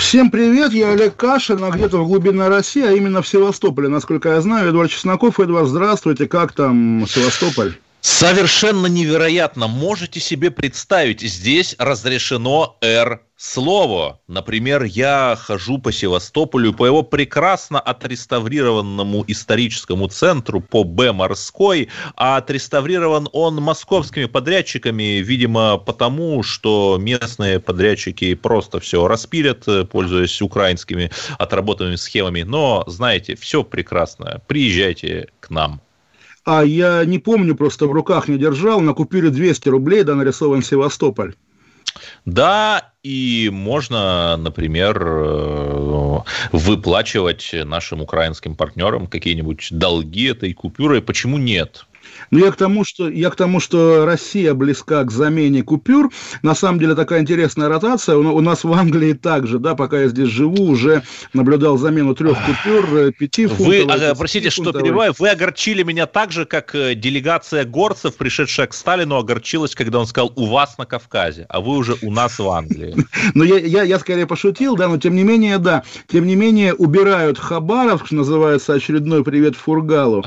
Всем привет, я Олег Кашин, а где-то в глубине России, а именно в Севастополе, насколько я знаю. Эдуард Чесноков, Эдуард, здравствуйте, как там Севастополь? Совершенно невероятно. Можете себе представить, здесь разрешено R-слово. Например, я хожу по Севастополю, по его прекрасно отреставрированному историческому центру по Б морской, а отреставрирован он московскими подрядчиками, видимо, потому, что местные подрядчики просто все распилят, пользуясь украинскими отработанными схемами. Но, знаете, все прекрасно. Приезжайте к нам. А я не помню, просто в руках не держал, на купюре 200 рублей, да, нарисован Севастополь. Да, и можно, например, э, выплачивать нашим украинским партнерам какие-нибудь долги этой купюрой. Почему нет? Но я к тому, что я к тому, что Россия близка к замене купюр. На самом деле такая интересная ротация. У, у нас в Англии также, да, пока я здесь живу, уже наблюдал замену трех купюр, э, пяти фунтов. Вы, а, простите, что перебиваю, вы огорчили меня так же, как э, делегация горцев, пришедшая к Сталину, огорчилась, когда он сказал «у вас на Кавказе», а вы уже у нас в Англии. Ну, я, я, я скорее пошутил, да, но тем не менее, да, тем не менее убирают Хабаровск, называется очередной привет Фургалу.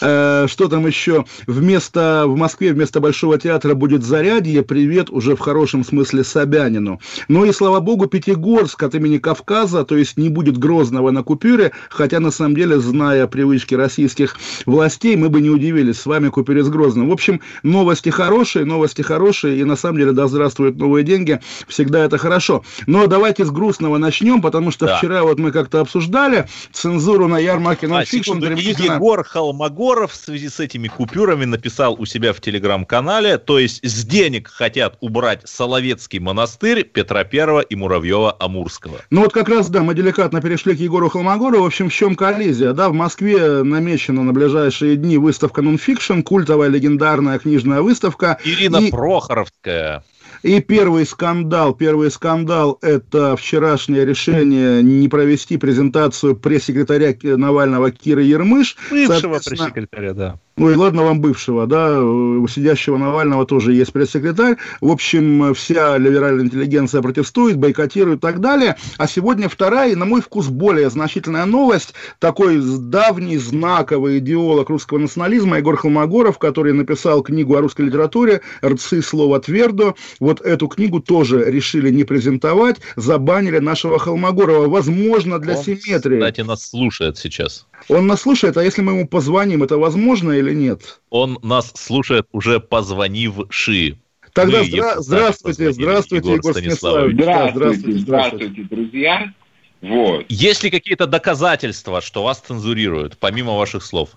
Э, что там еще? Вместо, в Москве вместо Большого театра будет Зарядье. Привет уже в хорошем смысле Собянину. Ну и, слава богу, Пятигорск от имени Кавказа, то есть не будет Грозного на купюре, хотя, на самом деле, зная привычки российских властей, мы бы не удивились с вами купюре с Грозным. В общем, новости хорошие, новости хорошие, и на самом деле, да здравствуют новые деньги, всегда это хорошо. Но давайте с грустного начнем, потому что да. вчера вот мы как-то обсуждали цензуру на ярмарке а, секунду, Егор Холмогоров Магоров в связи с этими купюрами написал у себя в телеграм-канале, то есть с денег хотят убрать Соловецкий монастырь Петра Первого и Муравьева-Амурского. Ну вот как раз, да, мы деликатно перешли к Егору Холмогорову. В общем, в чем коллизия? Да, в Москве намечена на ближайшие дни выставка нонфикшн, культовая легендарная книжная выставка. Ирина и... Прохоровская. И первый скандал, первый скандал – это вчерашнее решение не провести презентацию пресс-секретаря Навального Кира Ермыш. Бывшего пресс-секретаря, да. Ну и ладно вам бывшего, да, у сидящего Навального тоже есть пресс-секретарь. В общем, вся либеральная интеллигенция протестует, бойкотирует и так далее. А сегодня вторая, и на мой вкус более значительная новость. Такой давний, знаковый идеолог русского национализма Егор Холмогоров, который написал книгу о русской литературе «Рцы слова твердо». Вот эту книгу тоже решили не презентовать, забанили нашего Холмогорова. Возможно, для Он, симметрии. Кстати, нас слушает сейчас. Он нас слушает, а если мы ему позвоним, это возможно или нет? Он нас слушает уже позвонивши. Тогда здра- здравствуйте, здравствуйте, Егор, Егор Станиславович. Здравствуйте, здравствуйте, здравствуйте, друзья. Вот. Есть ли какие-то доказательства, что вас цензурируют, помимо ваших слов?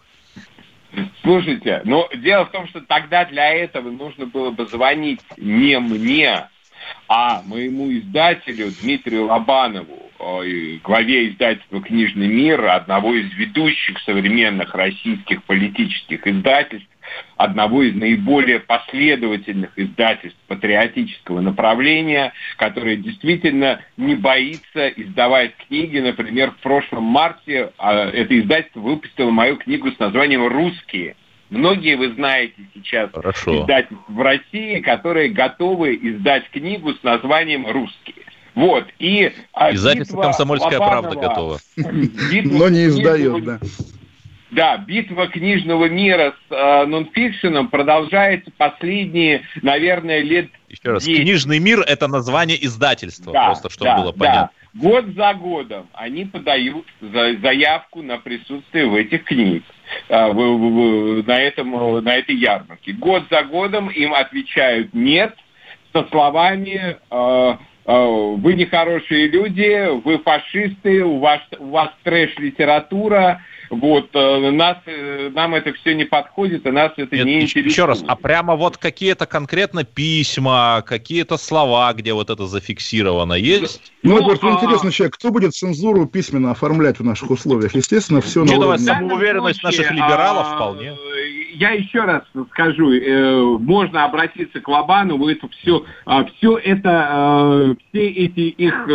Слушайте, ну, дело в том, что тогда для этого нужно было бы звонить не мне, а моему издателю Дмитрию Лобанову, главе издательства «Книжный мир», одного из ведущих современных российских политических издательств, одного из наиболее последовательных издательств патриотического направления, которое действительно не боится издавать книги. Например, в прошлом марте а, это издательство выпустило мою книгу с названием «Русские». Многие вы знаете сейчас Хорошо. издательств в России, которые готовы издать книгу с названием «Русские». Вот, и... А, Издательство «Комсомольская Лобанова, правда» готова. Но не издает, да. Да, битва книжного мира с э, нонфикшеном продолжается последние, наверное, лет Еще раз, 10. «Книжный мир» — это название издательства, да, просто чтобы да, было понятно. Да. Год за годом они подают за, заявку на присутствие в этих книгах, э, в, в, в, на, этом, на этой ярмарке. Год за годом им отвечают «нет» со словами э, «вы нехорошие люди, вы фашисты, у вас, у вас трэш-литература», вот, э, нас, э, нам это все не подходит, и нас это Нет, не интересует. Еще раз, а прямо вот какие-то конкретно письма, какие-то слова, где вот это зафиксировано, есть? Ну, ну Эдвард, а... интересно, человек, кто будет цензуру письменно оформлять в наших условиях? Естественно, все на уровне... самоуверенность наших либералов а... вполне. я еще раз скажу, э, можно обратиться к Лобанову, это все, а, все это, все эти их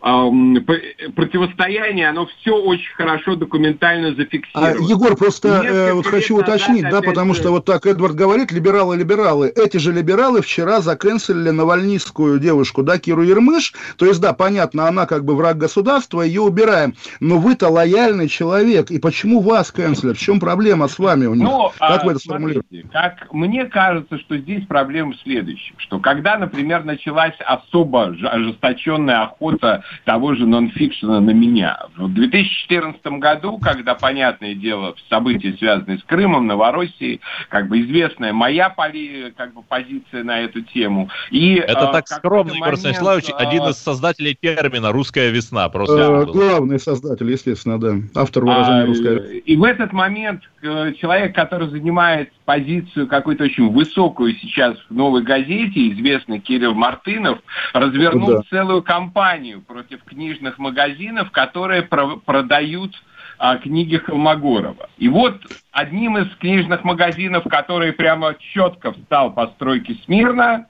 противостояние, оно все очень хорошо документально зафиксировано. А, Егор, просто э, вот хочу уточнить, да, потому что вот так Эдвард говорит, либералы, либералы. Эти же либералы вчера заканцелили навальнистскую девушку, да, Киру Ермыш. То есть, да, понятно, она как бы враг государства, ее убираем. Но вы-то лояльный человек, и почему вас канцелят? В чем проблема с вами у них? Ну, как а, вы это сформулируете? Как мне кажется, что здесь проблема в следующем, что когда, например, началась особо ожесточенная охота того же нонфикшена на меня. В 2014 году, когда, понятное дело, события, связанные с Крымом, Новороссией, как бы известная моя поли, как бы, позиция на эту тему. И, Это э, так скромно, Егор Станиславович, э, один из создателей термина «русская весна». Просто э, главный создатель, естественно, да, автор выражения а, «русская весна». И в этот момент э, человек, который занимает позицию какую-то очень высокую сейчас в «Новой газете», известный Кирилл Мартынов, развернул да. целую кампанию против книжных магазинов, которые про- продают а, книги Холмогорова. И вот одним из книжных магазинов, который прямо четко встал по стройке смирно,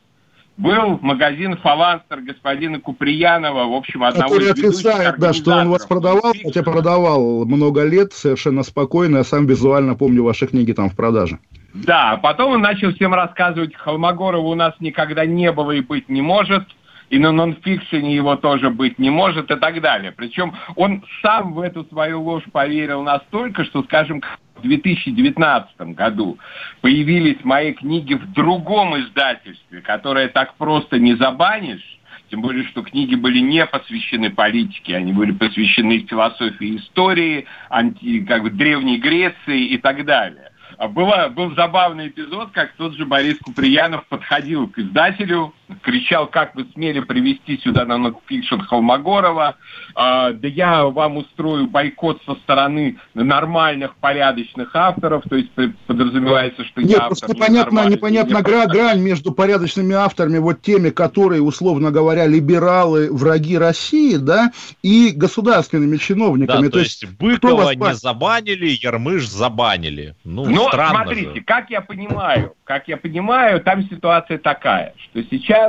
был магазин «Фаланстер» господина Куприянова, в общем, одного Который из отрицает, да, что он вас продавал, хотя продавал много лет, совершенно спокойно, я сам визуально помню ваши книги там в продаже. Да, потом он начал всем рассказывать, Холмогорова у нас никогда не было и быть не может, и на нонфикшене его тоже быть не может и так далее. Причем он сам в эту свою ложь поверил настолько, что, скажем, в 2019 году появились мои книги в другом издательстве, которое так просто не забанишь, тем более, что книги были не посвящены политике, они были посвящены философии истории, анти, как бы, Древней Греции и так далее. А была, был забавный эпизод, как тот же Борис Куприянов подходил к издателю, кричал, как вы смели привести сюда на нонфикшн Холмогорова, а, да я вам устрою бойкот со стороны нормальных, порядочных авторов, то есть подразумевается, что Нет, я автор непонятно, непонятно гра грань между порядочными авторами, вот теми, которые, условно говоря, либералы, враги России, да, и государственными чиновниками. Да, то, то есть Быкова не забанили, Ермыш забанили. Ну, Но странно смотрите, же. как я понимаю, как я понимаю, там ситуация такая, что сейчас,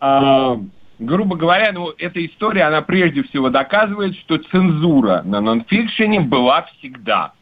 э, грубо говоря, ну, эта история, она прежде всего доказывает, что цензура на нонфикшене была всегда.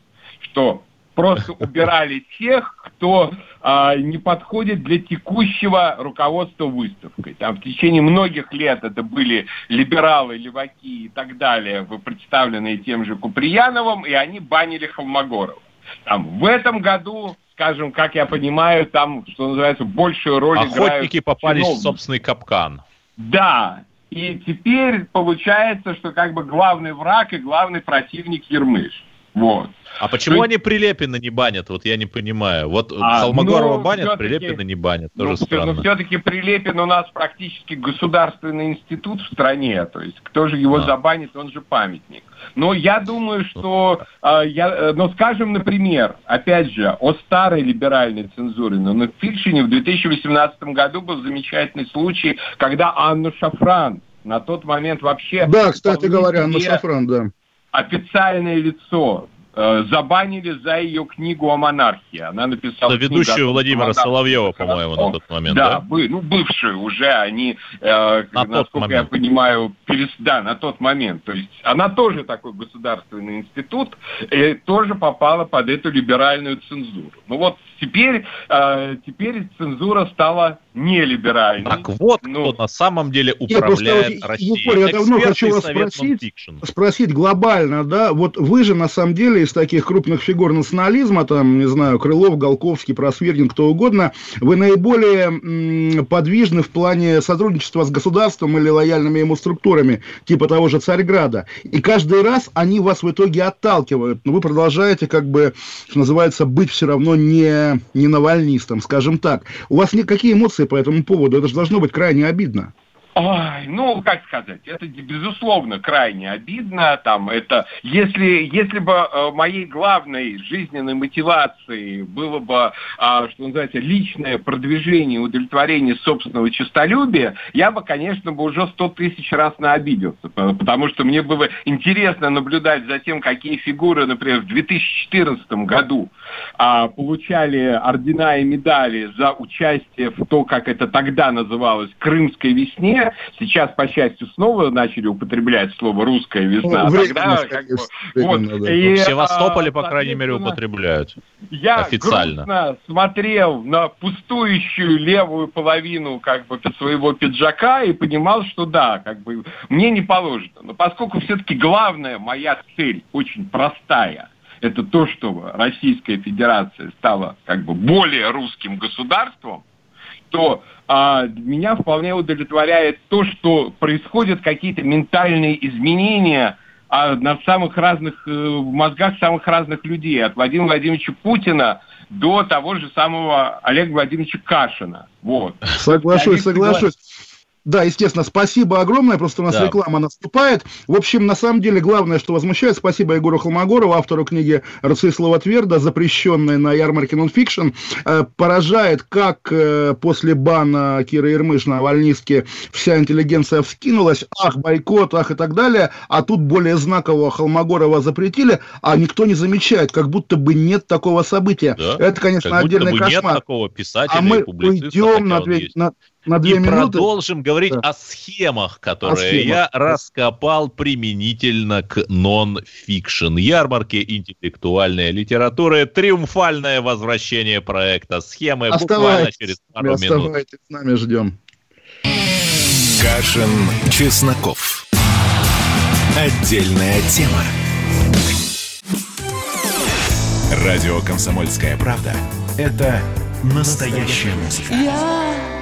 Что просто убирали тех, кто а, не подходит для текущего руководства выставкой. Там в течение многих лет это были либералы, леваки и так далее, представленные тем же Куприяновым, и они банили Холмогорова. Там, в этом году, скажем, как я понимаю, там, что называется, большую роль Охотники играют... Охотники попались чиновники. в собственный капкан. Да, и теперь получается, что как бы главный враг и главный противник Ермыш. Вот. А почему есть... они Прилепина не банят? Вот я не понимаю. Вот а, Холмогорова ну, банят, Прилепина не банят. Тоже ну, странно. Но все-таки Прилепин у нас практически государственный институт в стране. То есть кто же его а. забанит, он же памятник. Но я думаю, что, э, я, ну, скажем, например, опять же, о старой либеральной цензуре. Но на фикшене в 2018 году был замечательный случай, когда Анну Шафран на тот момент вообще... Да, кстати говоря, Анна Шафран, да официальное лицо забанили за ее книгу о монархии. Она написала... За ведущую Владимира Соловьева, по-моему, на тот момент, да? Да, бы, ну, бывшие уже, они, э, на насколько я понимаю, перес... да, на тот момент. То есть она тоже такой государственный институт, и тоже попала под эту либеральную цензуру. Ну вот теперь, э, теперь цензура стала нелиберальной. Так вот, ну, кто на самом деле управляет Нет, Россией. Егор, я давно хочу вас спросить, спросить глобально, да, вот вы же на самом деле из таких крупных фигур национализма, там, не знаю, Крылов, Голковский, Просвиргин, кто угодно, вы наиболее подвижны в плане сотрудничества с государством или лояльными ему структурами, типа того же Царьграда. И каждый раз они вас в итоге отталкивают, но вы продолжаете, как бы, что называется, быть все равно не, не навальнистом, скажем так. У вас никакие эмоции по этому поводу? Это же должно быть крайне обидно. Ой, ну, как сказать, это, безусловно, крайне обидно. Там, это, если, если бы э, моей главной жизненной мотивацией было бы, э, что называется, личное продвижение, удовлетворение собственного честолюбия, я бы, конечно, бы уже сто тысяч раз наобиделся. Потому что мне было интересно наблюдать за тем, какие фигуры, например, в 2014 году э, получали ордена и медали за участие в то, как это тогда называлось, Крымской весне, Сейчас, по счастью, снова начали употреблять слово «русская весна». Ну, тогда, как бы, вот, и, в Севастополе, а, по крайней мере, употребляют. Я официально. смотрел на пустующую левую половину как бы своего пиджака и понимал, что да, как бы мне не положено. Но поскольку все-таки главная моя цель очень простая – это то, что Российская Федерация стала как бы более русским государством, то а, меня вполне удовлетворяет то, что происходят какие-то ментальные изменения а, на самых разных, э, в мозгах самых разных людей, от Владимира Владимировича Путина до того же самого Олега Владимировича Кашина. Вот. Соглашусь, соглашусь. Да, естественно, спасибо огромное, просто у нас да. реклама наступает. В общем, на самом деле, главное, что возмущает, спасибо Егору Холмогорову, автору книги Рацислава Тверда, запрещенной на ярмарке нонфикшн, э, поражает, как э, после бана Кира Ермыш на Вольниске вся интеллигенция вскинулась, ах, бойкот, ах и так далее, а тут более знакового Холмогорова запретили, а никто не замечает, как будто бы нет такого события. Да? Это, конечно, как отдельный кошмар. Нет такого писателя а мы уйдем на, на, на две и минуты. продолжим говорить да. о схемах, которые о схемах. я раскопал применительно к нон-фикшн. Ярмарке интеллектуальной литературы. Триумфальное возвращение проекта схемы буквально через пару минут. Оставайтесь, с нами ждем. Кашин, Чесноков. Отдельная тема. Радио «Комсомольская правда» — это настоящая музыка. Я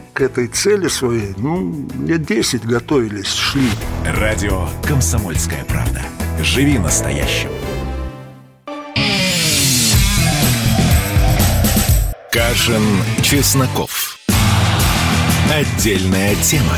к этой цели своей, ну, лет 10 готовились, шли. Радио «Комсомольская правда». Живи настоящим. Кашин, Чесноков. Отдельная тема.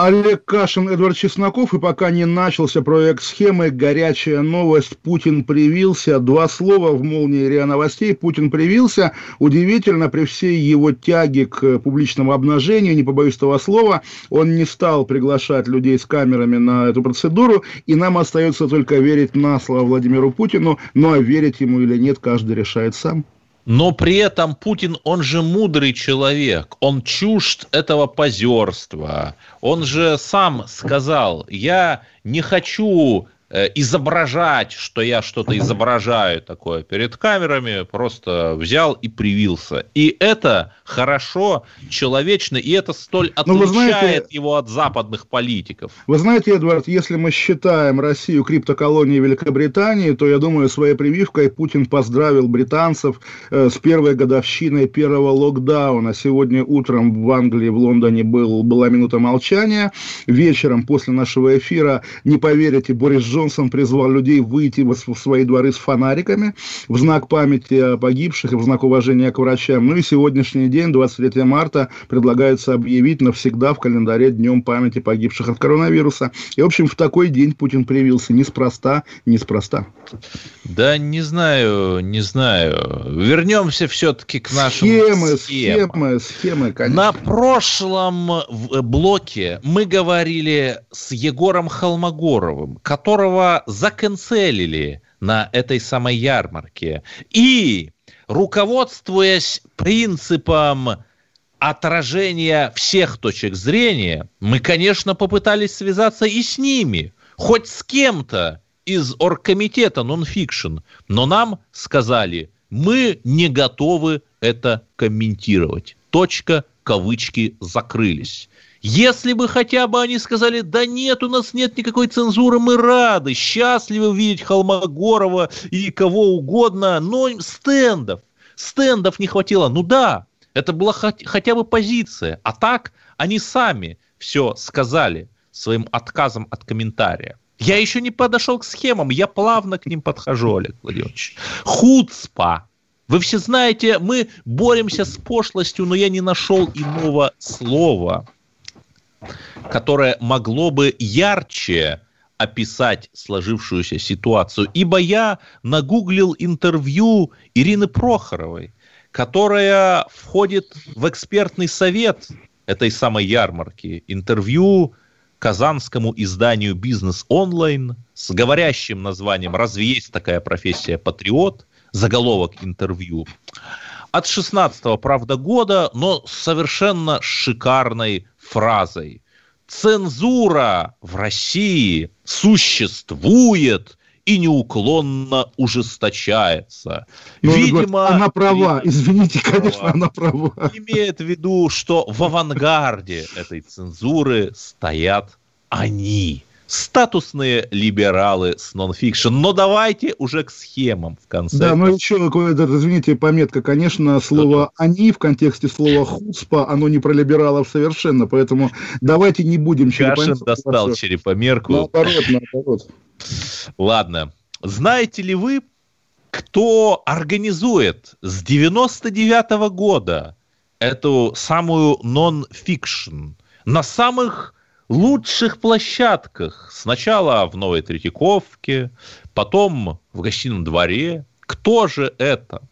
Олег Кашин, Эдвард Чесноков, и пока не начался проект схемы, горячая новость, Путин привился, два слова в молнии РИА Новостей, Путин привился, удивительно, при всей его тяге к публичному обнажению, не побоюсь этого слова, он не стал приглашать людей с камерами на эту процедуру, и нам остается только верить на слово Владимиру Путину, ну а верить ему или нет, каждый решает сам. Но при этом Путин, он же мудрый человек, он чужд этого позерства. Он же сам сказал, я не хочу изображать, что я что-то изображаю такое перед камерами, просто взял и привился. И это хорошо, человечно, и это столь ну, отличает знаете, его от западных политиков. Вы знаете, Эдвард, если мы считаем Россию криптоколонией Великобритании, то, я думаю, своей прививкой Путин поздравил британцев э, с первой годовщиной первого локдауна. Сегодня утром в Англии, в Лондоне был, была минута молчания. Вечером после нашего эфира, не поверите, Борис Джонсон призвал людей выйти в свои дворы с фонариками в знак памяти о погибших и в знак уважения к врачам. Ну и сегодняшний день, 23 марта, предлагается объявить навсегда в календаре Днем памяти погибших от коронавируса. И, в общем, в такой день Путин привился неспроста, неспроста. Да не знаю, не знаю. Вернемся все-таки к нашим схемы. Схемы, схемы, схемы, конечно. На прошлом блоке мы говорили с Егором Холмогоровым, которого которого заканцелили на этой самой ярмарке. И, руководствуясь принципом отражения всех точек зрения, мы, конечно, попытались связаться и с ними, хоть с кем-то из оргкомитета нонфикшн, но нам сказали, мы не готовы это комментировать. Точка, кавычки закрылись. Если бы хотя бы они сказали, да нет, у нас нет никакой цензуры, мы рады, счастливы видеть Холмогорова и кого угодно, но стендов, стендов не хватило. Ну да, это была хотя бы позиция. А так они сами все сказали своим отказом от комментария. Я еще не подошел к схемам, я плавно к ним подхожу, Олег Владимирович. Хуцпа. Вы все знаете, мы боремся с пошлостью, но я не нашел иного слова которое могло бы ярче описать сложившуюся ситуацию. Ибо я нагуглил интервью Ирины Прохоровой, которая входит в экспертный совет этой самой ярмарки. Интервью казанскому изданию «Бизнес онлайн» с говорящим названием «Разве есть такая профессия патриот?» Заголовок интервью. От 16-го, правда, года, но совершенно шикарной фразой. Цензура в России существует и неуклонно ужесточается. Ну, Видимо, она права. Извините, конечно, права. она права. Имеет в виду, что в авангарде этой цензуры стоят они статусные либералы с нонфикшн. Но давайте уже к схемам в конце. Да, но еще, извините, пометка, конечно, слово «они» в контексте слова «хуцпа», оно не про либералов совершенно, поэтому давайте не будем Кашин достал черепомерку. Наоборот, наоборот. Ладно. Знаете ли вы, кто организует с 99 -го года эту самую нон-фикшн на самых лучших площадках. Сначала в Новой Третьяковке, потом в гостином дворе. Кто же это?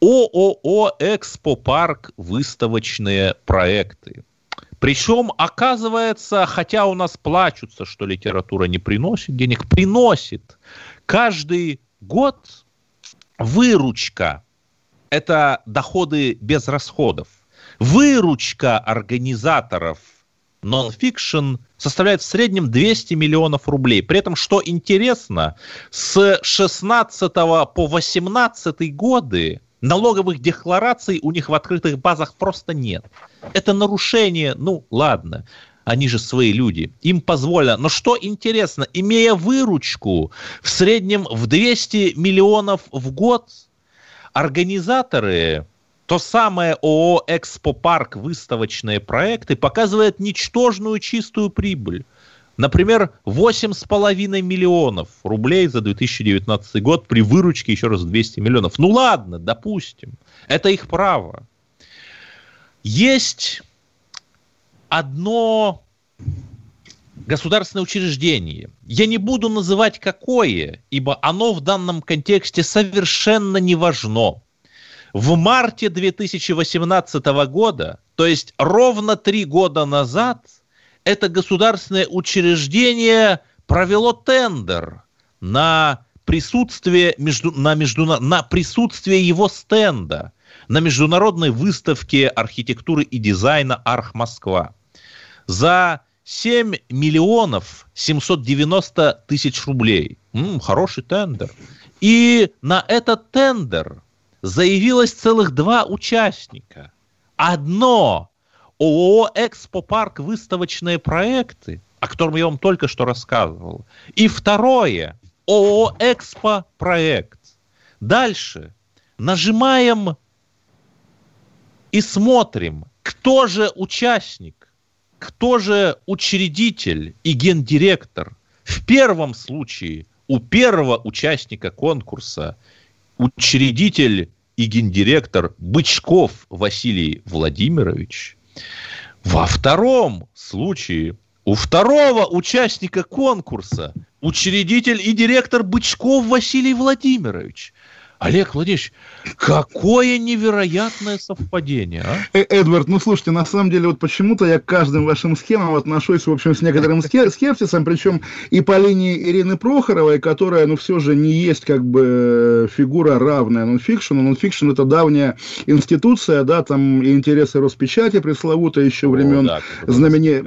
ООО «Экспо Парк. Выставочные проекты». Причем, оказывается, хотя у нас плачутся, что литература не приносит денег, приносит. Каждый год выручка – это доходы без расходов. Выручка организаторов – нон-фикшн составляет в среднем 200 миллионов рублей. При этом, что интересно, с 16 по 18 годы налоговых деклараций у них в открытых базах просто нет. Это нарушение, ну ладно, они же свои люди, им позволено. Но что интересно, имея выручку в среднем в 200 миллионов в год, организаторы то самое ООО «Экспопарк» выставочные проекты показывает ничтожную чистую прибыль. Например, 8,5 миллионов рублей за 2019 год при выручке, еще раз, 200 миллионов. Ну ладно, допустим, это их право. Есть одно государственное учреждение. Я не буду называть какое, ибо оно в данном контексте совершенно не важно в марте 2018 года, то есть ровно три года назад, это государственное учреждение провело тендер на присутствие, между, на, между, на присутствие его стенда на международной выставке архитектуры и дизайна «Арх Москва» за 7 миллионов 790 тысяч рублей. М-м, хороший тендер. И на этот тендер заявилось целых два участника. Одно ООО «Экспо Парк. Выставочные проекты», о котором я вам только что рассказывал. И второе ООО «Экспо Проект». Дальше нажимаем и смотрим, кто же участник, кто же учредитель и гендиректор. В первом случае у первого участника конкурса – учредитель и гендиректор Бычков Василий Владимирович. Во втором случае у второго участника конкурса учредитель и директор Бычков Василий Владимирович. Олег Владимирович, какое невероятное совпадение, а? Э, Эдвард, ну слушайте, на самом деле вот почему-то я к каждым вашим схемам отношусь, в общем, с некоторым скепсисом, причем и по линии Ирины Прохоровой, которая, ну, все же не есть как бы фигура равная нонфикшену. Нонфикшн – это давняя институция, да, там и интересы Роспечати пресловутые еще О, времен да, знамени...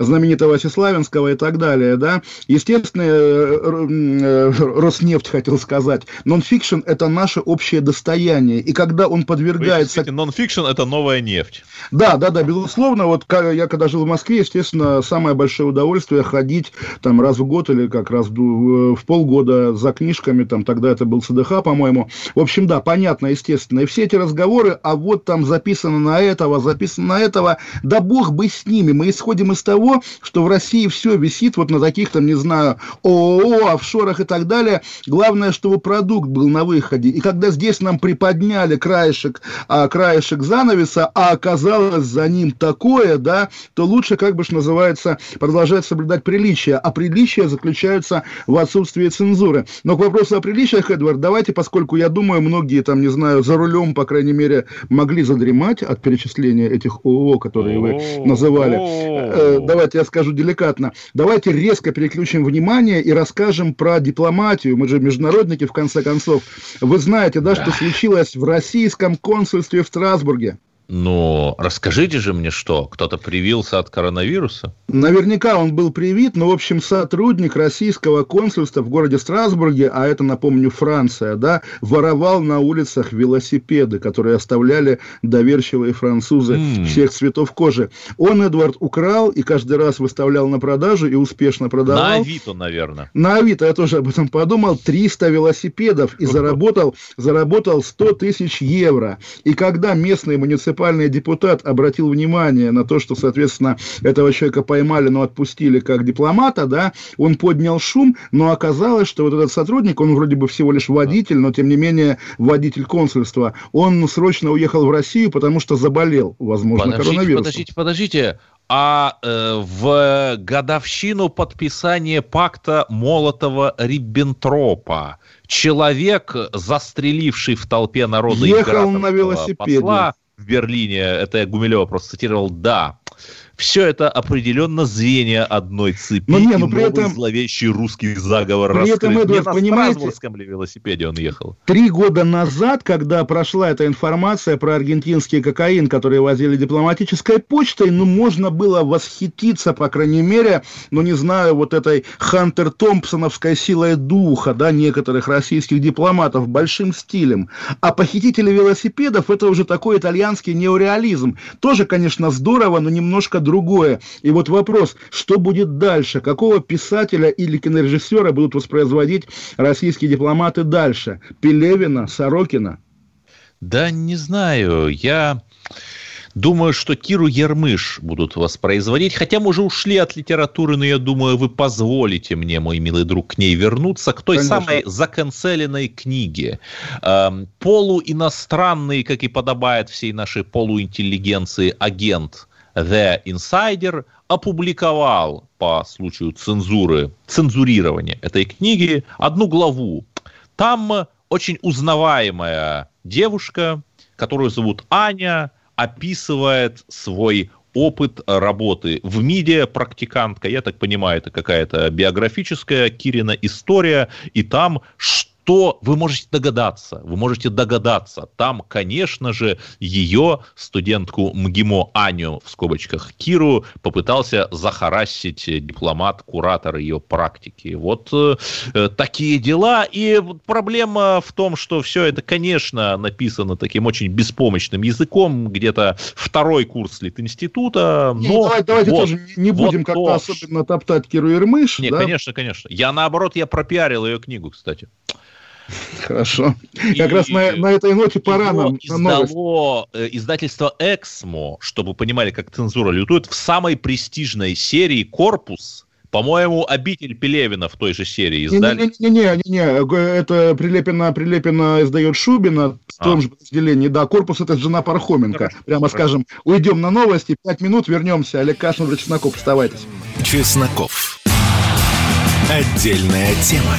знаменитого Сеславинского и так далее, да. Естественно, э, э, Роснефть хотел сказать, нонфикшн – это наше общее достояние. И когда он подвергается... Нон-фикшн – это новая нефть. Да, да, да, безусловно. Вот я когда жил в Москве, естественно, самое большое удовольствие ходить там раз в год или как раз в, в полгода за книжками, там тогда это был СДХ, по-моему. В общем, да, понятно, естественно. И все эти разговоры, а вот там записано на этого, записано на этого, да бог бы с ними. Мы исходим из того, что в России все висит вот на таких там, не знаю, ООО, офшорах и так далее. Главное, чтобы продукт был на выходе. И когда здесь нам приподняли краешек, а, краешек занавеса, а оказалось за ним такое, да, то лучше, как бы что называется, продолжать соблюдать приличия. А приличия заключаются в отсутствии цензуры. Но к вопросу о приличиях, Эдвард, давайте, поскольку я думаю, многие там, не знаю, за рулем, по крайней мере, могли задремать от перечисления этих ООО, которые вы называли. Э, давайте я скажу деликатно. Давайте резко переключим внимание и расскажем про дипломатию. Мы же международники, в конце концов. Вы знаете, да, что случилось в российском консульстве в Страсбурге? Ну, расскажите же мне что, кто-то привился от коронавируса? Наверняка он был привит, но, в общем, сотрудник российского консульства в городе Страсбурге, а это, напомню, Франция, да, воровал на улицах велосипеды, которые оставляли доверчивые французы mm. всех цветов кожи. Он, Эдвард, украл и каждый раз выставлял на продажу и успешно продавал. На Авито, наверное. На Авито, я тоже об этом подумал, 300 велосипедов и заработал, заработал 100 тысяч евро. И когда местные муниципальные муниципальный депутат обратил внимание на то, что, соответственно, этого человека поймали, но отпустили как дипломата, да, он поднял шум, но оказалось, что вот этот сотрудник, он вроде бы всего лишь водитель, но тем не менее водитель консульства, он срочно уехал в Россию, потому что заболел, возможно, подождите, коронавирусом. Подождите, подождите, а э, в годовщину подписания пакта Молотова-Риббентропа человек, застреливший в толпе народа ехал на велосипеде. Посла, в Берлине, это я Гумилева просто цитировал, да, все это определенно звенья одной цепи но не, но при этом зловещий русский заговор при раскрыт. этом, Эдвард, не на понимаете, Страсбургском ли велосипеде он ехал? Три года назад, когда прошла эта информация про аргентинский кокаин, который возили дипломатической почтой, ну, можно было восхититься, по крайней мере, ну, не знаю, вот этой Хантер Томпсоновской силой духа, да, некоторых российских дипломатов, большим стилем. А похитители велосипедов, это уже такой итальянский неореализм. Тоже, конечно, здорово, но немножко другое. И вот вопрос, что будет дальше? Какого писателя или кинорежиссера будут воспроизводить российские дипломаты дальше? Пелевина, Сорокина? Да не знаю. Я думаю, что Киру Ермыш будут воспроизводить. Хотя мы уже ушли от литературы, но я думаю, вы позволите мне, мой милый друг, к ней вернуться, к той Конечно. самой заканцеленной книге. Эм, полуиностранный, как и подобает всей нашей полуинтеллигенции, агент The Insider опубликовал по случаю цензуры, цензурирования этой книги одну главу. Там очень узнаваемая девушка, которую зовут Аня, описывает свой опыт работы в МИДе, практикантка, я так понимаю, это какая-то биографическая Кирина история, и там что то вы можете догадаться, вы можете догадаться, там, конечно же, ее студентку МГИМО Аню, в скобочках Киру, попытался захарасить дипломат, куратор ее практики. Вот э, такие дела, и проблема в том, что все это, конечно, написано таким очень беспомощным языком, где-то второй курс Литинститута, но... Не, давайте, давайте вот, тоже не будем вот как-то особенно топтать Киру Ермыш. Не, да? конечно, конечно. Я, наоборот, я пропиарил ее книгу, кстати. Хорошо. И как раз на, на этой ноте пора нам издало э, издательство «Эксмо», чтобы понимали, как цензура лютует, в самой престижной серии «Корпус», по-моему, обитель Пелевина в той же серии издали. Не-не-не, это Прилепина, Прилепина издает Шубина в а. том же подразделении. Да, корпус это жена Пархоменко. Хорошо, Прямо хорошо. скажем, уйдем на новости, пять минут, вернемся. Олег Кашин, Чесноков, оставайтесь. Чесноков. Отдельная тема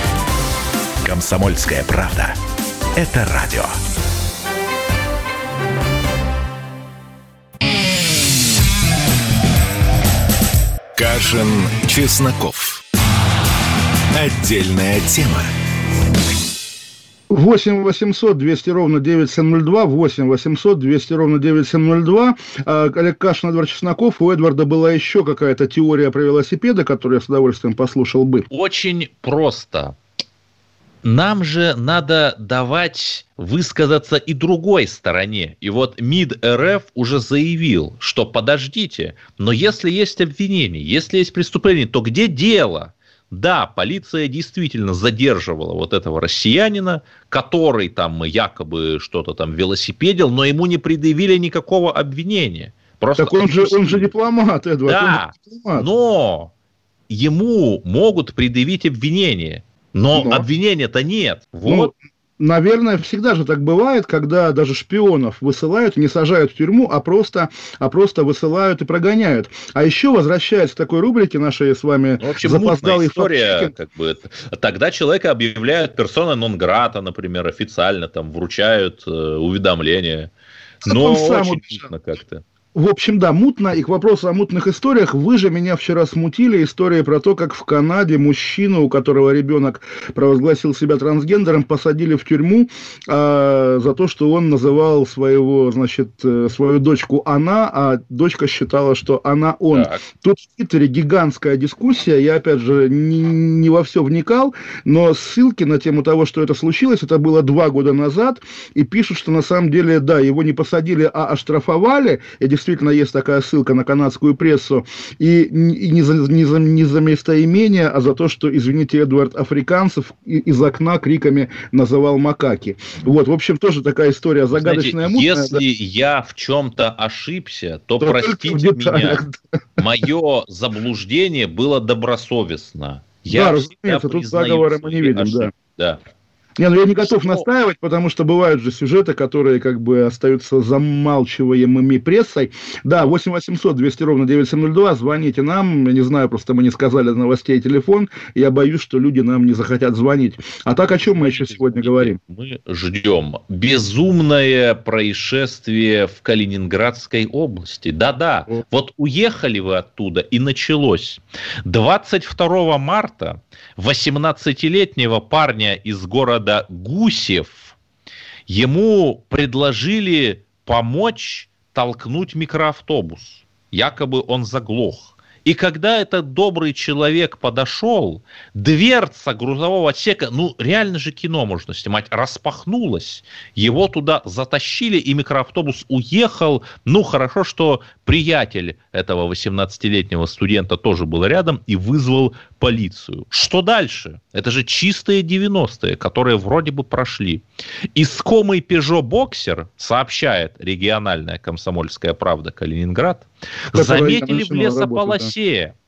Комсомольская правда. Это радио. Кашин, Чесноков. Отдельная тема. 8 800 200 ровно 9702, 8 800 200 ровно 9702. А, Олег Кашин, Эдвард Чесноков. У Эдварда была еще какая-то теория про велосипеды, которую я с удовольствием послушал бы. Очень просто. Нам же надо давать высказаться и другой стороне. И вот МИД РФ уже заявил, что подождите, но если есть обвинение, если есть преступление, то где дело? Да, полиция действительно задерживала вот этого россиянина, который там якобы что-то там велосипедил, но ему не предъявили никакого обвинения. Просто так он же, он же дипломат, Эдвард. Да, дипломат. но ему могут предъявить обвинение. Но, но. обвинения-то нет. Вот. Ну, наверное, всегда же так бывает, когда даже шпионов высылают, не сажают в тюрьму, а просто, а просто высылают и прогоняют. А еще возвращаясь к такой рубрике нашей с вами ну, в общем, запоздалые история, как бы, тогда человека объявляют персона нон-грата, например, официально там вручают э, уведомления. Но очень мутно как-то. В общем, да, мутно. И к вопросу о мутных историях. Вы же меня вчера смутили. История про то, как в Канаде мужчину, у которого ребенок провозгласил себя трансгендером, посадили в тюрьму а, за то, что он называл своего, значит, э, свою дочку она, а дочка считала, что она он. Так. Тут в Твиттере гигантская дискуссия. Я, опять же, не, не во все вникал, но ссылки на тему того, что это случилось, это было два года назад. И пишут, что на самом деле, да, его не посадили, а оштрафовали. И действительно есть такая ссылка на канадскую прессу, и, и не, за, не, за, не за местоимение, а за то, что, извините, Эдвард африканцев из окна криками называл макаки. Вот, в общем, тоже такая история загадочная. Знаете, мутная, если да. я в чем-то ошибся, то, то простите меня, мое заблуждение было добросовестно. Я да, разумеется, тут заговора мы не видим, ошибки. да. Да. Не, ну я не готов настаивать, потому что бывают же сюжеты, которые как бы остаются замалчиваемыми прессой. Да, 8 800 200 ровно 9702, звоните нам. Я не знаю, просто мы не сказали новостей телефон. Я боюсь, что люди нам не захотят звонить. А так, о чем мы еще сегодня говорим? Мы ждем безумное происшествие в Калининградской области. Да-да, вот уехали вы оттуда, и началось. 22 марта 18-летнего парня из города Гусев, ему предложили помочь толкнуть микроавтобус. Якобы он заглох. И когда этот добрый человек подошел, дверца грузового отсека, ну реально же кино можно снимать, распахнулась, его туда затащили, и микроавтобус уехал. Ну хорошо, что приятель этого 18-летнего студента тоже был рядом и вызвал полицию. Что дальше? Это же чистые 90-е, которые вроде бы прошли. Искомый Peugeot Boxer, сообщает региональная комсомольская правда Калининград, заметили в лесополосе да.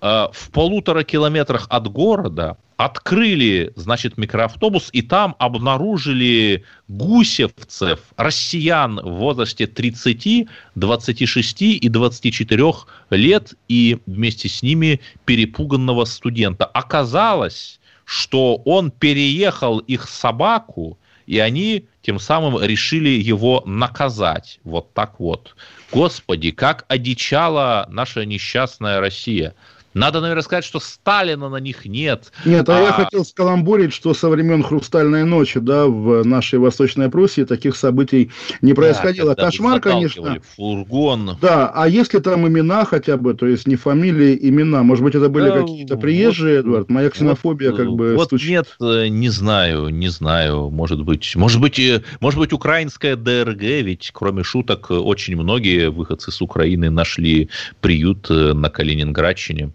Э, в полутора километрах от города открыли, значит, микроавтобус, и там обнаружили гусевцев, россиян в возрасте 30, 26 и 24 лет, и вместе с ними перепуганного студента. Оказалось, что он переехал их собаку, и они тем самым решили его наказать. Вот так вот. Господи, как одичала наша несчастная Россия. Надо, наверное, сказать, что Сталина на них нет. Нет, а, а... я хотел скаламбурить, что со времен «Хрустальной ночи», да, в нашей Восточной Пруссии таких событий не происходило. Да, Кошмар, конечно. Фургон. Да, а если там имена хотя бы, то есть не фамилии, имена, может быть, это были да, какие-то приезжие, вот, Эдвард? Моя ксенофобия вот, как бы Вот стучит. нет, э, не знаю, не знаю, может быть, может быть, э, может быть, украинская ДРГ, ведь кроме шуток очень многие выходцы с Украины нашли приют э, на Калининградщине.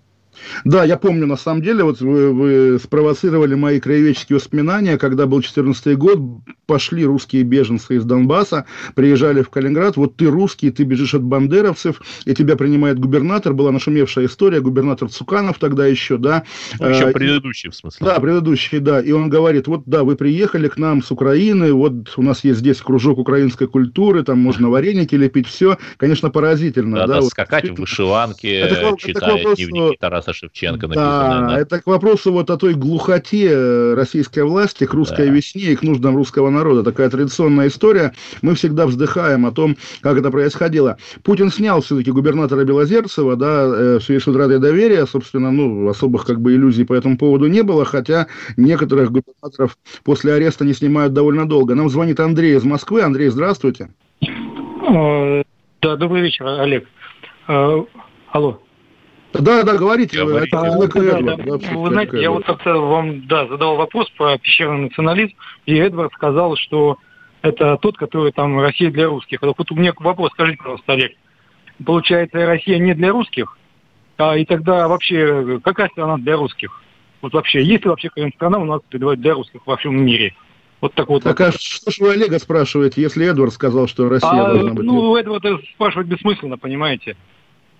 Да, я помню, на самом деле, вот вы, вы спровоцировали мои краеведческие воспоминания, когда был 14 год, пошли русские беженцы из Донбасса, приезжали в Калининград, вот ты русский, ты бежишь от бандеровцев, и тебя принимает губернатор, была нашумевшая история, губернатор Цуканов тогда еще, да. Ну, еще э, предыдущий, в смысле. Да, предыдущий, да. И он говорит, вот да, вы приехали к нам с Украины, вот у нас есть здесь кружок украинской культуры, там можно вареники лепить, все, конечно, поразительно. Да, да, да, вот. скакать в вышиванке, Это читая вопросу- дневники Тараса Шевченко Да, написанные. Да, это к вопросу вот о той глухоте э, российской власти к русской Да. весне и к нуждам русского народа. Такая традиционная история. Мы всегда вздыхаем о том, как это происходило. Путин снял все-таки губернатора Белозерцева, да, э, в связи с утратой доверия, собственно, ну, особых как бы иллюзий по этому поводу не было, хотя некоторых губернаторов после ареста не снимают довольно долго. Нам звонит Андрей из Москвы. Андрей, здравствуйте. Э, Да, добрый вечер, Олег. Алло. Да, да, говорите. Говорите. Это А, да, да. да, Вы знаете, я вот как-то вам да, задал вопрос про пещерный национализм, и Эдвард сказал, что это тот, который там Россия для русских. Вот у меня вопрос, скажите, пожалуйста, Олег. Получается, Россия не для русских? А, и тогда вообще какая страна для русских? Вот вообще, есть ли вообще какая-нибудь страна у нас для русских во всем мире? Вот так вот. Так а что ж вы Олега спрашиваете, если Эдвард сказал, что Россия А, должна быть... ну, Эдварда спрашивать бессмысленно, понимаете?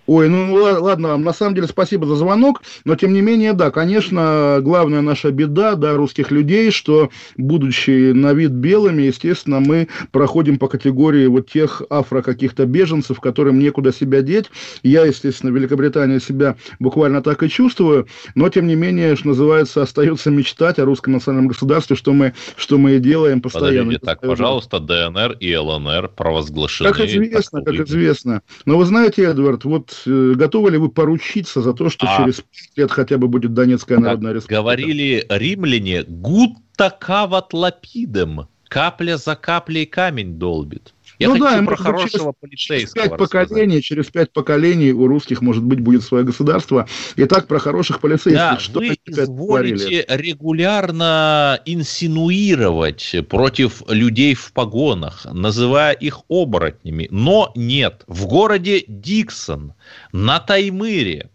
Ой, ну ла- ладно, вам на самом деле спасибо за звонок, но тем не менее, да, конечно, главная наша беда, да, русских людей, что, будучи на вид белыми, естественно, мы проходим по категории вот тех афро каких-то беженцев, которым некуда себя деть. Я, естественно, в Великобритании себя буквально так и чувствую, но, тем не менее, что называется, остается мечтать о русском национальном государстве, что мы, что мы и делаем постоянно. Подождите, так, пожалуйста, ДНР и ЛНР провозглашены. Как известно, как известно. Но вы знаете, Эдвард, вот готовы ли вы поручиться за то, что А. через пять лет хотя бы будет Донецкая Народная Республика? говорили римляне, гутта кават лапидем. Капля за каплей камень долбит. Я Ну да, про хорошего через- Через полицейского пять рассказать. поколений, через пять поколений у русских, может быть, будет свое государство. Итак, про хороших полицейских. Да, что вы изволите регулярно инсинуировать против людей в погонах, называя их оборотнями. Но нет, в городе Диксон, на Таймыре,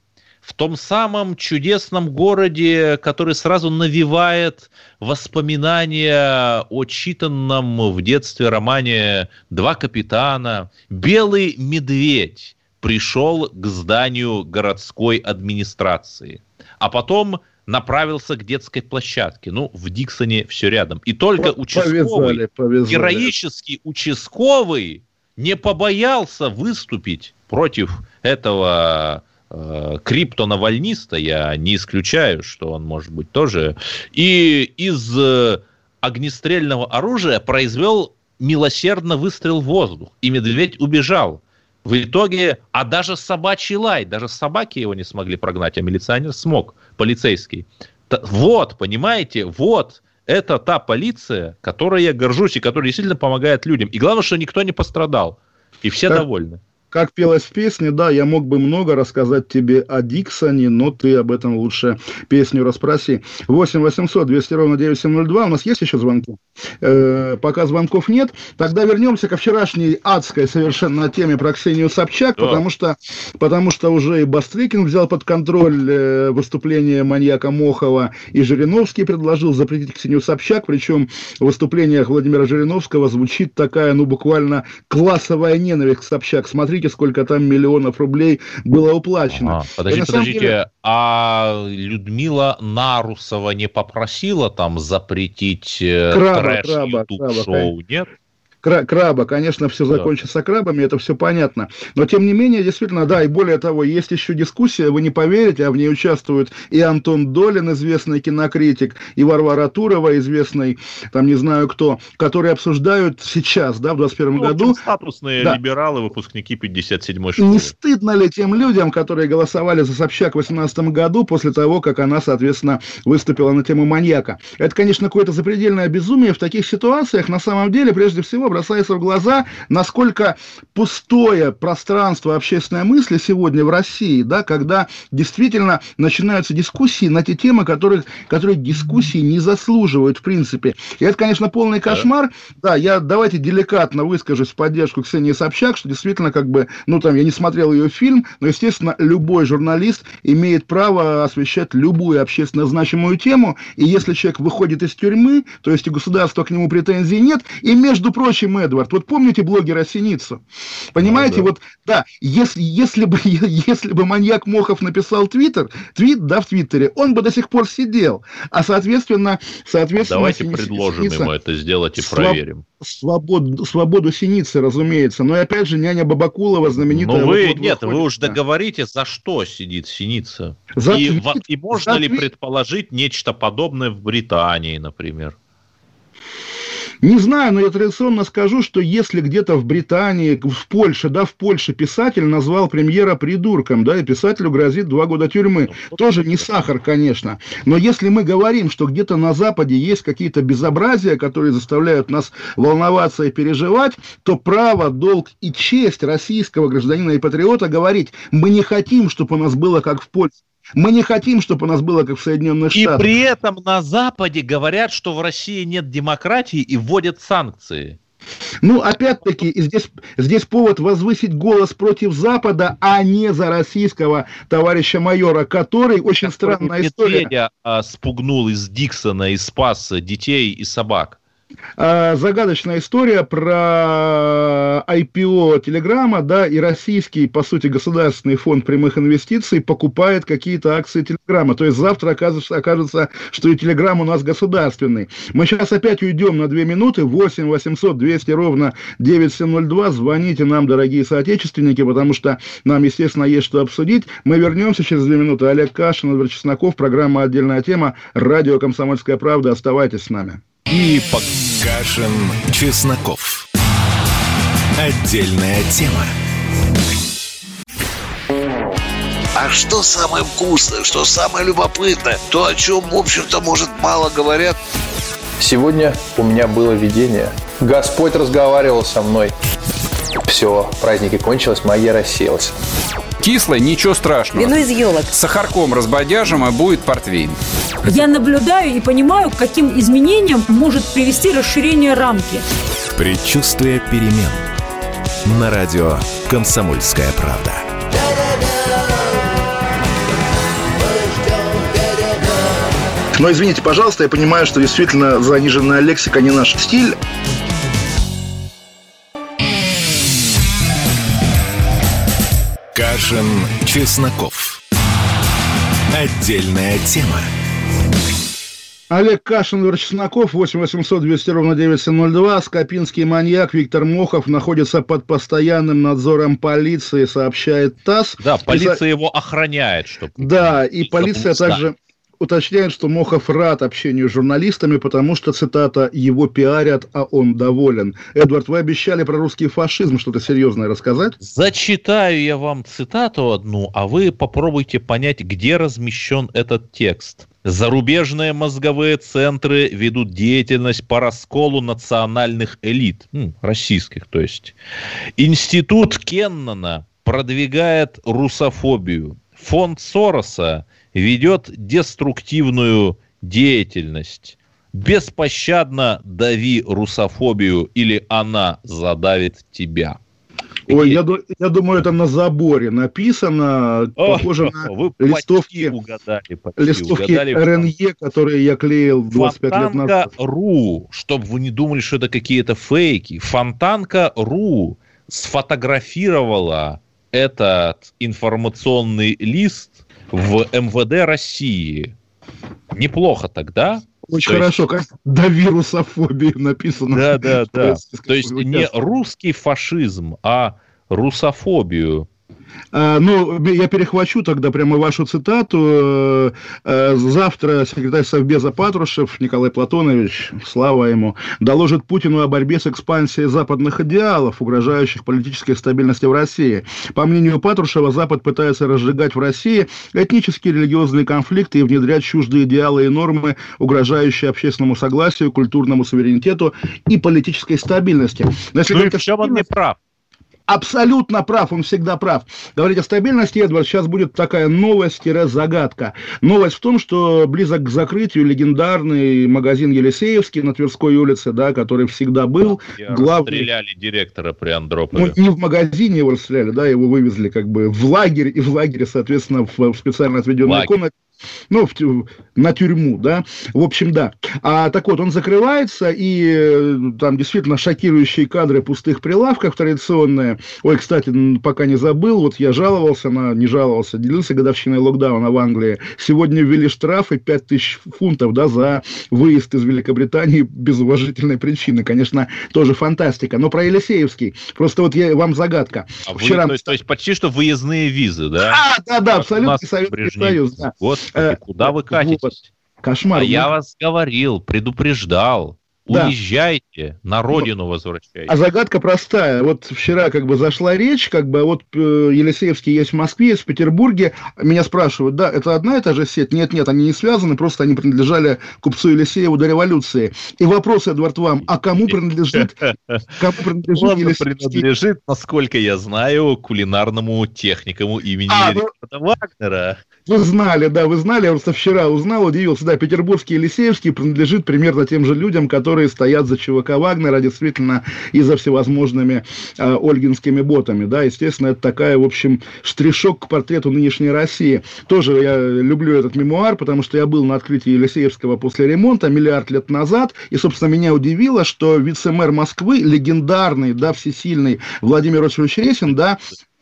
в том самом чудесном городе, который сразу навевает воспоминания о читанном в детстве романе «Два капитана», «Белый медведь» пришел к зданию городской администрации, а потом направился к детской площадке. Ну, в Диксоне все рядом. И только участковый, Повязали, повязали. героический участковый не побоялся выступить против этого криптонавальниста, я не исключаю, что он может быть тоже, и из э, огнестрельного оружия произвел милосердно выстрел в воздух, и медведь убежал. В итоге, а даже собачий лай, даже собаки его не смогли прогнать, а милиционер смог, полицейский. Вот, понимаете, вот, это та полиция, которой я горжусь и которая действительно помогает людям. И главное, что никто не пострадал. И все Так. довольны. Как пелось в песне, да, я мог бы много рассказать тебе о Диксоне, но ты об этом лучше песню расспроси. 8 800 200 ровно 9702. У нас есть еще звонки? Э, пока звонков нет. Тогда вернемся ко вчерашней адской совершенно теме про Ксению Собчак, Да. потому, что, потому что уже и Бастрыкин взял под контроль э, выступление маньяка Мохова, и Жириновский предложил запретить Ксению Собчак, причем в выступлениях Владимира Жириновского звучит такая, ну, буквально классовая ненависть к Собчак. Смотрите, сколько там миллионов рублей было уплачено. Ага, подождите, подождите, деле- а Людмила Нарусова не попросила там запретить э, Краба, трэш краба, краба, шоу, нет? Кра- краба, конечно, все Да. закончится крабами, это все понятно. Но тем не менее, действительно, да, и более того, есть еще дискуссия, вы не поверите, а в ней участвуют и Антон Долин, известный кинокритик, и Варвара Турова, известный, там не знаю кто, которые обсуждают сейчас, да, в 21 Ну, году, статусные Да. либералы, выпускники 57-й не школы. стыдно ли тем людям, которые голосовали за Собчак в 2018 году, после того, как она, соответственно, выступила на тему маньяка? Это, конечно, какое-то запредельное безумие. В таких ситуациях, на самом деле, прежде всего, бросается в глаза, насколько пустое пространство общественной мысли сегодня в России, да, когда действительно начинаются дискуссии на те темы, которые, которые дискуссии не заслуживают в принципе. И это, конечно, полный кошмар. Да, я давайте деликатно выскажусь в поддержку Ксении Собчак, что действительно как бы, ну там, я не смотрел ее фильм, но, естественно, любой журналист имеет право освещать любую общественно значимую тему, и если человек выходит из тюрьмы, то есть у государства к нему претензий нет, и, между прочим, Эдвард, вот помните блогера Синицу? Понимаете, Ну, да. вот, да, если, если, бы, если бы маньяк Мохов написал твиттер, твит, да, в твиттере, он бы до сих пор сидел, а, соответственно, соответственно... Давайте Сини- предложим Синица- ему это сделать и Своб- проверим. Свободу, свободу Синицы, разумеется. Но и опять же, няня Бабакулова, знаменитая... Ну вы, вот-вот нет, вы выходит, уж да. договорите, за что сидит Синица. За и, твит, и можно за ли твит. предположить нечто подобное в Британии, например? Не знаю, но я традиционно скажу, что если где-то в Британии, в Польше, да, в Польше писатель назвал премьера придурком, да, и писателю грозит два года тюрьмы. Тоже не сахар, конечно. Но если мы говорим, что где-то на Западе есть какие-то безобразия, которые заставляют нас волноваться и переживать, то право, долг и честь российского гражданина и патриота говорить, мы не хотим, чтобы у нас было как в Польше. Мы не хотим, чтобы у нас было как в Соединенных И Штатах. при этом на Западе говорят, что в России нет демократии и вводят санкции. Ну, опять-таки, и здесь, здесь повод возвысить голос против Запада, а не за российского товарища майора, который, очень странная история, Медведя а, спугнул из Диксона и спас детей и собак. А, загадочная история про IPO Телеграма, да, и российский, по сути, государственный фонд прямых инвестиций покупает какие-то акции Телеграма. То есть завтра окажется, окажется, что и Телеграм у нас государственный. Мы сейчас опять уйдем на две минуты. 8 800 200 ровно 9702. Звоните нам, дорогие соотечественники, потому что нам, естественно, есть что обсудить. Мы вернемся через две минуты. Олег Кашин, Эдвард Чесноков, программа «Отдельная тема», радио «Комсомольская правда». Оставайтесь с нами. И по... Кашин, Чесноков. Отдельная тема. А что самое вкусное, что самое любопытное, то, о чем, в общем-то, может, мало говорят? Сегодня у меня было видение. Господь разговаривал со мной. Все, праздники кончились, магия рассеялась. Кислое, ничего страшного. Вино из елок. С сахарком разбодяжим, и будет портвейн. Я наблюдаю и понимаю, к каким изменениям может привести расширение рамки. Предчувствие перемен. На радио «Комсомольская правда». Но извините, пожалуйста, я понимаю, что действительно заниженная лексика не наш стиль. Кашин, Чесноков. Отдельная тема. Олег Кашин, Игорь Чесноков, 8 800 200 ровно 9702. Скопинский маньяк Виктор Мохов находится под постоянным надзором полиции, сообщает ТАСС. Да, И полиция за- его охраняет, чтобы... Да, и полиция Да. также уточняет, что Мохов рад общению с журналистами, потому что, цитата, «его пиарят, а он доволен». Эдвард, вы обещали про русский фашизм что-то серьезное рассказать? Зачитаю я вам цитату одну, а вы попробуйте понять, где размещен этот текст. Зарубежные мозговые центры ведут деятельность по расколу национальных элит, российских, то есть. Институт Кеннона продвигает русофобию. Фонд Сороса ведет деструктивную деятельность. Беспощадно дави русофобию, или она задавит тебя. Ой, я, я думаю, это на заборе написано, О, похоже на вы листовки, почти угадали, почти листовки угадали. РНЕ, которые я клеил 25 лет назад. Фонтанка.ру, чтобы вы не думали, что это какие-то фейки. Фонтанка.ру сфотографировала этот информационный лист в МВД России. Неплохо тогда. Очень То есть- хорошо, как до вирусофобии написано. Да, да, да. То есть не русский фашизм, а русофобию ну, я перехвачу тогда прямо вашу цитату. Э, э, завтра секретарь Совбеза Патрушев Николай Платонович, слава ему, доложит Путину о борьбе с экспансией западных идеалов, угрожающих политической стабильности в России. По мнению Патрушева, Запад пытается разжигать в России этнические и религиозные конфликты и внедрять чуждые идеалы и нормы, угрожающие общественному согласию, культурному суверенитету и политической стабильности. Но если Ну и в чем он не прав? Абсолютно прав, он всегда прав. Говорить о стабильности, Эдвард, сейчас будет такая новость-загадка. Новость в том, что близок к закрытию легендарный магазин Елисеевский на Тверской улице, да, который всегда был главный... Расстреляли директора при Андропове. Ну, не в магазине его расстреляли, да, его вывезли как бы в лагерь, и в лагере, соответственно, в, в специально отведенной Лагерь. комнате. Ну, в на тюрьму, да. В общем, да. А так вот, он закрывается, и э, там действительно шокирующие кадры пустых прилавков традиционные. Ой, кстати, пока не забыл, вот я жаловался на, не жаловался, делился годовщиной локдауна в Англии. Сегодня ввели штрафы 5000 фунтов, да, за выезд из Великобритании без уважительной причины. Конечно, тоже фантастика. Но про Елисеевский. Просто вот я, вам загадка. А вы- Вчера... то, есть, то есть почти что выездные визы, да? А, да, да, абсолютно Советский. Союз, да. Господи, Э, куда вы катитесь? Кошмар. А я Ну, вас говорил, предупреждал. Да. Уезжайте, на родину возвращайтесь. А загадка простая. Вот вчера как бы зашла речь, как бы вот э, Елисеевский есть в Москве, есть в Петербурге. Меня спрашивают, да, это одна и та же сеть? Нет, нет, они не связаны, просто они принадлежали купцу Елисееву до революции. И вопрос, Эдвард, вам, а кому принадлежит, кому принадлежит Он Елисеевский? принадлежит, насколько я знаю, кулинарному техникуму имени А, ну- Вагнера. Вы знали, да, вы знали, я просто вчера узнал, удивился, да, Петербургский Елисеевский принадлежит примерно тем же людям, которые стоят за ЧВК Вагнера, действительно, и за всевозможными э, ольгинскими ботами, да, естественно, это такая, в общем, штришок к портрету нынешней России. Тоже я люблю этот мемуар, потому что я был на открытии Елисеевского после ремонта миллиард лет назад, и, собственно, меня удивило, что вице-мэр Москвы, легендарный, да, всесильный Владимир Осипович Ресин, да,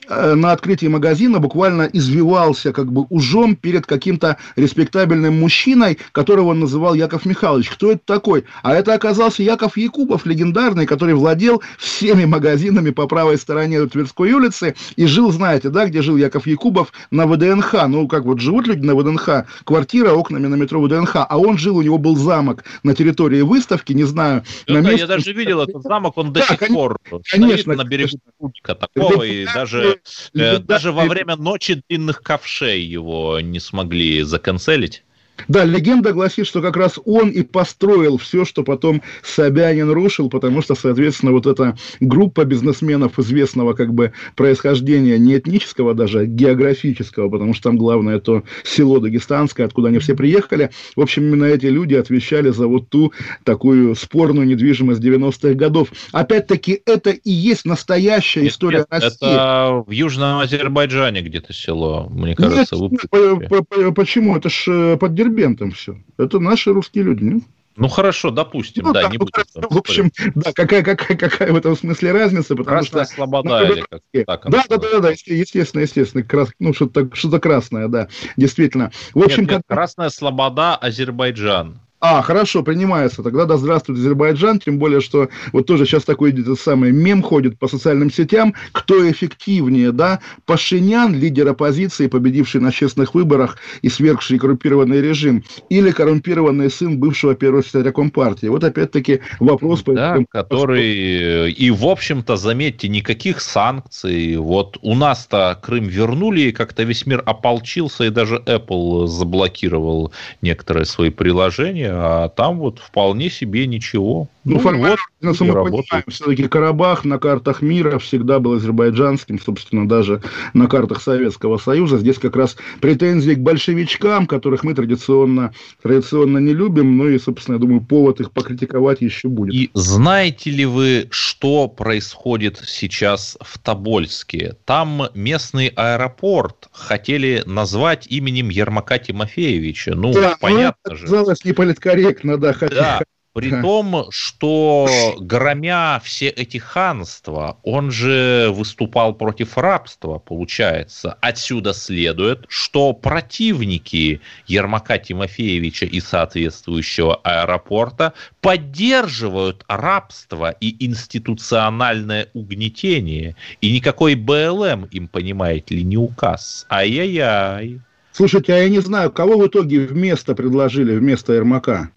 на открытии магазина буквально извивался как бы ужом перед каким-то респектабельным мужчиной, которого он называл Яков Михайлович. Кто это такой? А это оказался Яков Якубов, легендарный, который владел всеми магазинами по правой стороне Тверской улицы и жил, знаете, да, где жил Яков Якубов, на ВДНХ. Ну, как вот живут люди на ВДНХ, квартира окнами на метро ВДНХ, а он жил, у него был замок на территории выставки, не знаю, Да, на да, месте- я даже видел этот замок, он до Да, сих кон- пор конечно, стоит на берегу конечно. Такого, и даже, э, даже во время ночи длинных ковшей его не смогли заканцелить. Да, легенда гласит, что как раз он и построил все, что потом Собянин рушил, потому что, соответственно, вот эта группа бизнесменов известного как бы происхождения, не этнического даже, а географического, потому что там главное то село Дагестанское, откуда они все приехали. В общем, именно эти люди отвечали за вот ту такую спорную недвижимость 90-х годов. Опять-таки, это и есть настоящая история Нет, России. это в Южном Азербайджане где-то село, мне Нет, кажется. вы нет, по- почему? Это ж э, под Дербентом все. Это наши русские люди, нет? Ну хорошо, допустим, Ну да, да, не ну, будем. хорошо, там в общем, да, какая, какая, какая в этом смысле разница, потому Красная что... слобода ну, или как так да, да, да, да, да, есте- естественно, естественно, крас- ну, что-то, что-то красное, да, действительно. В общем, Нет, нет, как... Красная слобода, Азербайджан. А, хорошо, принимается. Тогда да здравствует Азербайджан, тем более, что вот тоже сейчас такой этот самый мем ходит по социальным сетям, кто эффективнее, да, Пашинян, лидер оппозиции, победивший на честных выборах и свергший коррумпированный режим, или коррумпированный сын бывшего первого секретаря Компартии. Вот опять-таки вопрос... по Да, этому- который... э, И, в общем-то, заметьте, никаких санкций. Вот у нас-то Крым вернули, и как-то весь мир ополчился, и даже Apple заблокировал некоторые свои приложения, а там вот вполне себе ничего. Ну, Ну, формально, вот, мы понимаем, все-таки Карабах на картах мира всегда был азербайджанским, собственно, даже на картах Советского Союза. Здесь как раз претензии к большевичкам, которых мы традиционно, традиционно не любим, ну и, собственно, я думаю, повод их покритиковать еще будет. И знаете ли вы, что происходит сейчас в Тобольске? Там местный аэропорт хотели назвать именем Ермака Тимофеевича. Ну, Да, ну, понятно это же. оказалось неполиткорректно, да, хотя... Да, При том, что громя все эти ханства, он же выступал против рабства, получается. Отсюда следует, что противники Ермака Тимофеевича и соответствующего аэропорта поддерживают рабство и институциональное угнетение. И никакой БЛМ им, понимаете ли, не указ. Ай-яй-яй. Слушайте, а я не знаю, кого в итоге вместо предложили, вместо Ермака?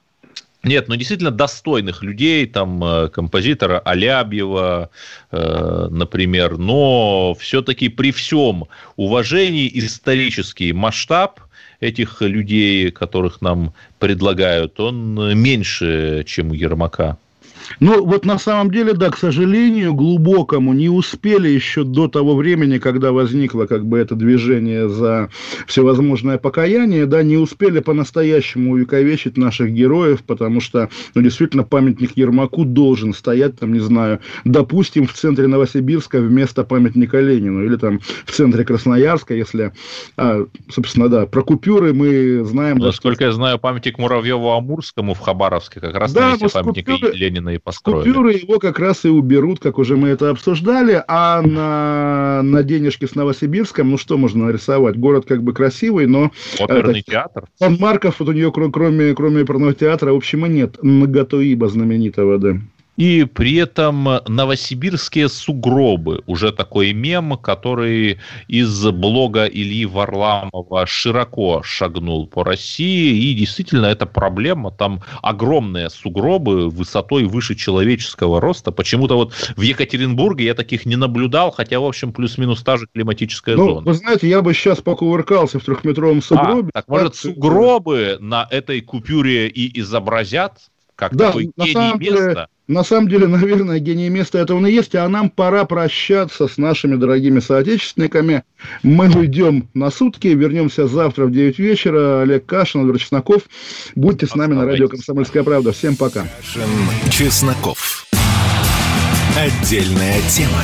Нет, ну действительно достойных людей, там э, композитора Алябьева, э, например, но все-таки при всем уважении исторический масштаб этих людей, которых нам предлагают, он меньше, чем у Ермака. Ну, вот на самом деле, да, к сожалению, глубокому не успели еще до того времени, когда возникло как бы это движение за всевозможное покаяние, да, не успели по-настоящему увековечить наших героев, потому что, ну, действительно, памятник Ермаку должен стоять, там, не знаю, допустим, в центре Новосибирска вместо памятника Ленину, или там в центре Красноярска, если, а, собственно, да, про купюры мы знаем... Насколько да, я знаю, памятник Муравьеву-Амурскому в Хабаровске как раз да, на месте памятника купюры... Ленина и построили. Купюры его как раз и уберут, как уже мы это обсуждали, а на, на денежке с Новосибирском, ну что можно нарисовать? Город как бы красивый, но... Оперный это, театр. Марков вот у нее кроме, кроме оперного театра, в общем, и нет. Многотуиба знаменитого, да. И при этом новосибирские сугробы, уже такой мем, который из блога Ильи Варламова широко шагнул по России. И действительно, это проблема. Там огромные сугробы высотой выше человеческого роста. Почему-то вот в Екатеринбурге я таких не наблюдал, хотя, в общем, плюс-минус та же климатическая ну, зона. Вы знаете, я бы сейчас покувыркался в трехметровом сугробе. А, так, может, сугробы на этой купюре и изобразят? Как да, такой гений места? Деле на самом деле, наверное, гений места это он и есть, а нам пора прощаться с нашими дорогими соотечественниками. Мы уйдем на сутки, вернемся завтра в 9 вечера. Олег Кашин, Владимир Чесноков. Будьте с нами на радио «Комсомольская правда». Всем пока. Чесноков. Отдельная тема.